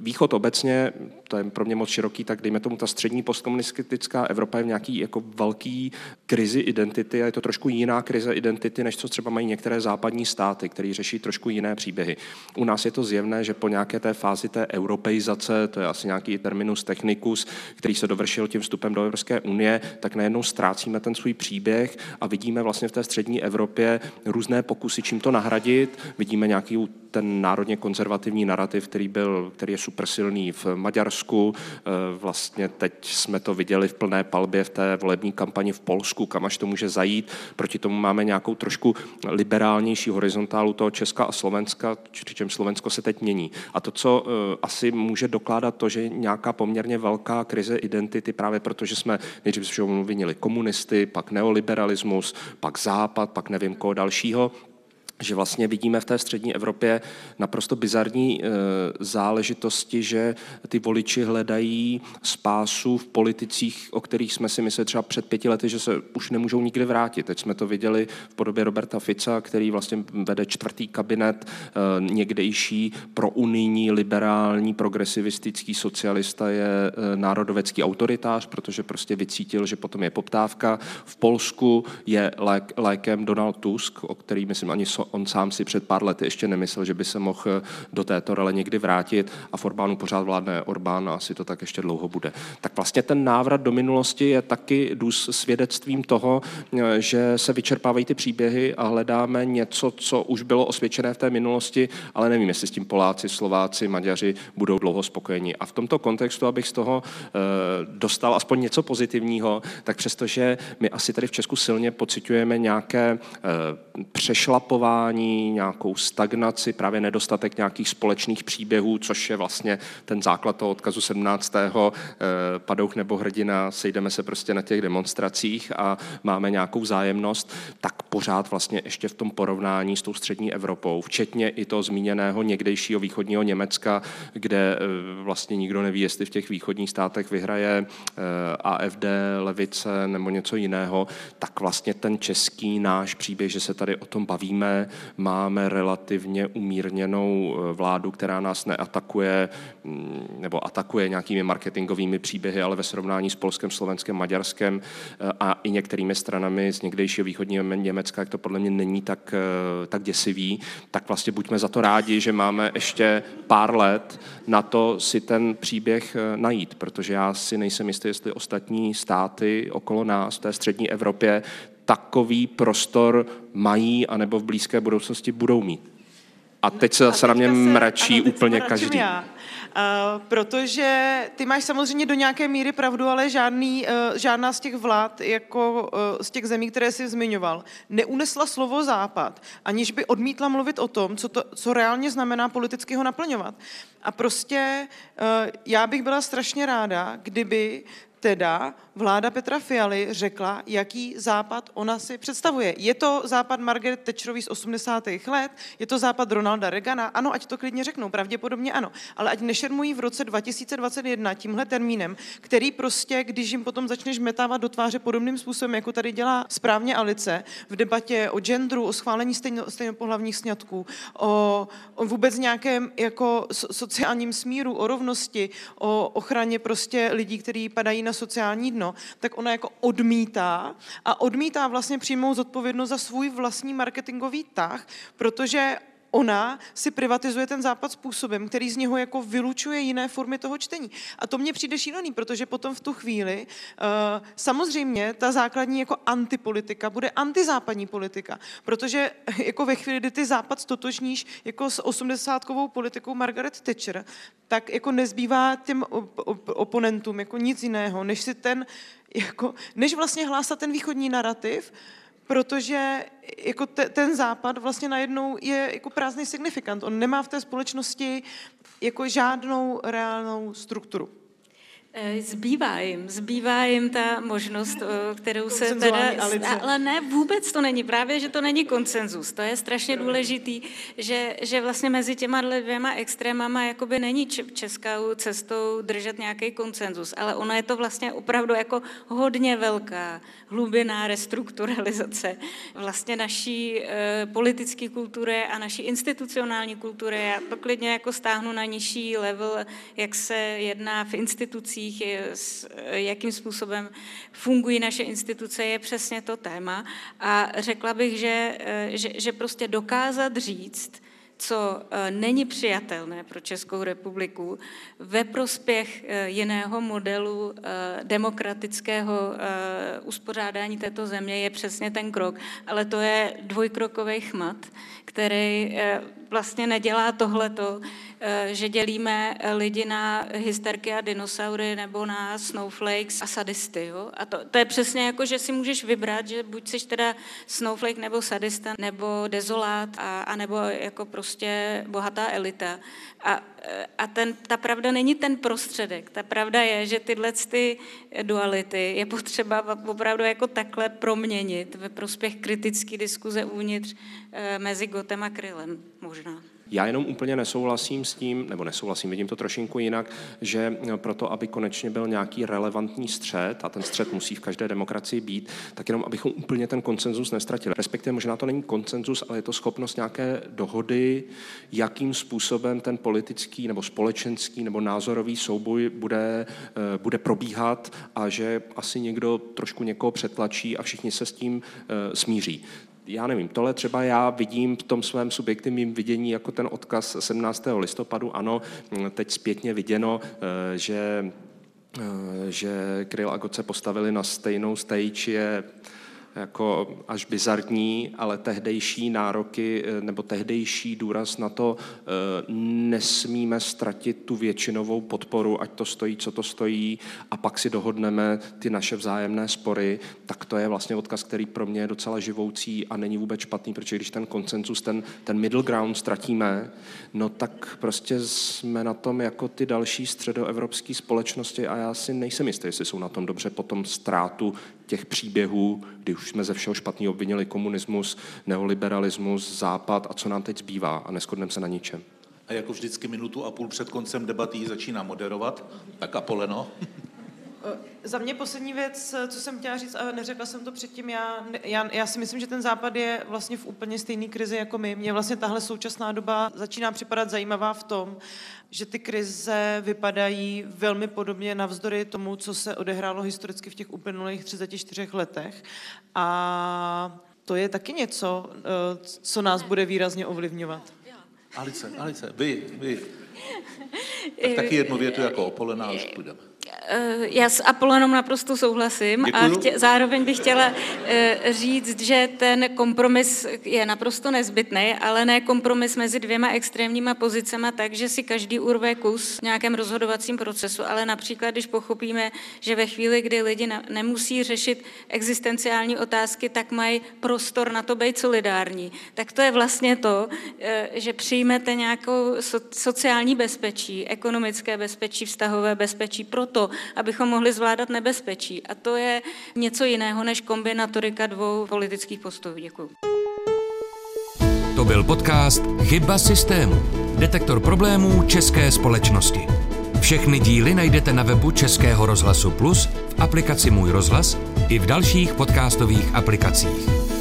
východ obecně, to je pro mě moc široký, tak dejme tomu ta střední postkomunistická Evropa je v nějaký jako velký krizi identity a je to trošku jiná krize identity, než co třeba mají některé západní státy, které řeší trošku jiné příběhy. U nás je to zjevné, že po nějaké té fázi té europeizace, to je asi nějaký terminus technicus, který se dovršil tím vstupem do Evropské unie, tak najednou ztrácíme ten svůj příběh a vidíme vlastně v té střední Evropě různé pokusy, čím to nahradit. Vidíme nějaký ten národně konzervativní narrativ, který, byl, který je super silný v Maďarsku. Eh, vlastně teď jsme to viděli v plné palbě v té volební kampani v Polsku, kam až to může zajít. Proti tomu máme nějakou trošku liberálnější horizontálu toho Česka a Slovenska, přičem Slovensko se teď mění. A to, co eh, asi může dokládat to, že nějaká poměrně velká krize identity, právě protože jsme nejdřív vinili komunisty, pak neoliberalismus, pak západ, pak nevím koho dalšího, že vlastně vidíme v té střední Evropě naprosto bizarní e, záležitosti, že ty voliči hledají spásu v politicích, o kterých jsme si mysleli třeba před pěti lety, že se už nemůžou nikdy vrátit. Teď jsme to viděli v podobě Roberta Fica, který vlastně vede čtvrtý kabinet, někdejší pro unijní, liberální, progresivistický socialista je e, národovecký autoritář, protože prostě vycítil, že potom je poptávka. V Polsku je lék, lékem Donald Tusk, o který myslím ani so, on sám si před pár lety ještě nemyslel, že by se mohl eh, do této role někdy vrátit a v Orbánu pořád vládne Orbán a asi to tak ještě dlouho bude. Tak vlastně ten návrat do minulosti je taky svědectvím toho, eh, že se vyčerpávají ty příběhy a hledáme něco, co už bylo osvědčené v té minulosti, ale nevím, jestli s tím Poláci, Slováci, Maďaři budou dlouho spokojeni. A v tomto kontextu, abych z toho eh, dostal aspoň něco pozitivního, tak přestože my asi tady v Česku silně pocitujeme nějaké přešlapování selhání, nějakou stagnaci, právě nedostatek nějakých společných příběhů, což je vlastně ten základ toho odkazu 17. Eh, padouch nebo hrdina, sejdeme se prostě na těch demonstracích a máme nějakou zájemnost, tak pořád vlastně ještě v tom porovnání s tou střední Evropou, včetně i toho zmíněného někdejšího východního Německa, kde eh, vlastně nikdo neví, jestli v těch východních státech vyhraje eh, AFD, levice nebo něco jiného, tak vlastně ten český náš příběh, že se tady o tom bavíme, máme relativně umírněnou eh, vládu, která nás neatakuje mm, nebo atakuje nějakými marketingovými příběhy, ale ve srovnání s Polskem, Slovenskem, Maďarskem eh, a i některými stranami z někdejšího východního Německa jak to podle mě není tak, eh, tak děsivý, tak vlastně buďme za to rádi, že máme ještě pár let na to si ten příběh najít, protože já si nejsem jistý, jestli ostatní státy okolo nás v té střední Evropě takový prostor mají anebo v blízké budoucnosti budou mít. A teď se zase na mě mračí ano, úplně každý. Já. Uh, protože ty máš samozřejmě do nějaké míry pravdu, ale žádný, uh, žádná z těch vlád, jako uh, z těch zemí, které jsi zmiňoval, neunesla slovo Západ, aniž by odmítla mluvit o tom, co, to, co reálně znamená politicky ho naplňovat. A prostě uh, já bych byla strašně ráda, kdyby teda vláda Petra Fialy řekla, jaký západ ona si představuje. Je to západ Margaret Thatcherový z 80. let? Je to západ Ronalda Reagana? Ano, ať to klidně řeknou, pravděpodobně ano. Ale ať nešermují v roce 2021 tímhle termínem, který prostě, když jim potom začneš metávat do tváře podobným způsobem, jako tady dělá správně Alice, v debatě o genderu, o schválení stejno, stejnopohlavních sňatků, o, o vůbec nějakém jako sociálním smíru, o rovnosti, o ochraně prostě lidí, kteří padají na sociální dno, tak ona jako odmítá a odmítá vlastně přijmout zodpovědnost za svůj vlastní marketingový tah, protože ona si privatizuje ten západ způsobem, který z něho jako vylučuje jiné formy toho čtení. A to mně přijde šílený, protože potom v tu chvíli uh, samozřejmě ta základní jako antipolitika bude antizápadní politika, protože jako ve chvíli, kdy ty západ stotožníš jako s osmdesátkovou politikou Margaret Thatcher, tak jako nezbývá těm op- op- oponentům jako nic jiného, než si ten jako, než vlastně hlásat ten východní narrativ, protože jako te, ten západ vlastně najednou je jako prázdný signifikant. On nemá v té společnosti jako žádnou reálnou strukturu. Eh, zbývá jim, zbývá jim ta možnost, eh, kterou se teda... Ale ne, vůbec to není, právě, že to není konsenzus. To je strašně důležitý, že, že vlastně mezi těma dvěma extrémama jakoby není českou cestou držet nějaký konsenzus, ale ono je to vlastně opravdu jako hodně velká, hlubiná restrukturalizace vlastně naší e, politické kultury a naší institucionální kultury. Já to klidně jako stáhnu na nižší level, jak se jedná v institucích, s, jakým způsobem fungují naše instituce, je přesně to téma. A řekla bych, že, e, že, že prostě dokázat říct, co e, není přijatelné pro Českou republiku ve prospěch e, jiného modelu demokratického uspořádání této země je přesně ten krok, ale to je dvojkrokový chmat, který vlastně nedělá tohleto, že dělíme lidi na hysterky a dinosaury nebo na snowflakes a sadisty. Jo? A to, to je přesně jako, že si můžeš vybrat, že buď jsi teda snowflake nebo sadista, nebo dezolát, a, a nebo jako prostě bohatá elita. A, a ten, ta pravda není ten prostředek. Ta pravda je, že tyhle ty duality je potřeba opravdu jako takhle proměnit ve prospěch kritické diskuze uvnitř mezi Gotem a Krylem možná. Já jenom úplně nesouhlasím s tím, nebo nesouhlasím, vidím to trošinku jinak, že proto, aby konečně byl nějaký relevantní střed, a ten střed musí v každé demokracii být, tak jenom abychom úplně ten konsenzus nestratili. Respektive možná to není konsenzus, ale je to schopnost nějaké dohody, jakým způsobem ten politický nebo společenský nebo názorový souboj bude, eh, bude probíhat a že asi někdo trošku někoho přetlačí a všichni se s tím eh, smíří já nevím, tohle třeba já vidím v tom svém subjektivním vidění jako ten odkaz 17. listopadu. Ano, teď zpětně viděno, eh, že že Kryl a Goce postavili na stejnou stage je jako až bizarní, ale tehdejší nároky eh, nebo tehdejší důraz na to eh, nesmíme ztratit tu většinovou podporu, ať to stojí, co to stojí, a pak si dohodneme ty naše vzájemné spory, tak to je vlastně odkaz, který pro mě je docela živoucí a není vůbec špatný, protože když ten koncensus, ten, ten middle ground ztratíme, no tak prostě jsme na tom jako ty další středoevropské společnosti a já si nejsem jistý, jestli jsou na tom dobře potom ztrátu těch příběhů, kdy už jsme ze všeho špatný obvinili komunismus, neoliberalismus, západ a co nám teď zbývá a neschodneme se na ničem. A jako vždycky minutu a půl před koncem debaty začíná moderovat. Tak Apoleno. Za mě poslední věc, co jsem chtěla říct, a neřekla jsem to předtím, já, já, já si myslím, že ten západ je vlastně v úplně stejné krizi jako my. Mně vlastně tahle současná doba začíná připadat zajímavá v tom, že ty krize vypadají velmi podobně navzdory tomu, co se odehrálo historicky v těch uplynulých 34 letech. A to je taky něco, eh, co nás bude výrazně ovlivňovat. Alice, Alice, vy, vy. Tak taky jednu větu jako Opolena a už půjdeme. Eh, Já s Apollonem naprosto souhlasím a Děkuju. chtě, zároveň bych chtěla eh, říct, že ten kompromis je naprosto nezbytný, ale ne kompromis mezi dvěma extrémníma pozicema tak, že si každý urve kus v nějakém rozhodovacím procesu, ale například, když pochopíme, že ve chvíli, kdy lidi nemusí řešit existenciální otázky, tak mají prostor na to být solidární. Tak to je vlastně to, eh, že přijmete nějakou so- sociální bezpečí, ekonomické bezpečí, vztahové bezpečí proto, abychom mohli zvládat nebezpečí. A to je něco jiného než kombinatorika dvou politických postojů. Děkuji. To byl podcast Chyba systému. Detektor problémů české společnosti. Všechny díly najdete na webu Českého rozhlasu Plus, v aplikaci Můj rozhlas i v dalších podcastových aplikacích.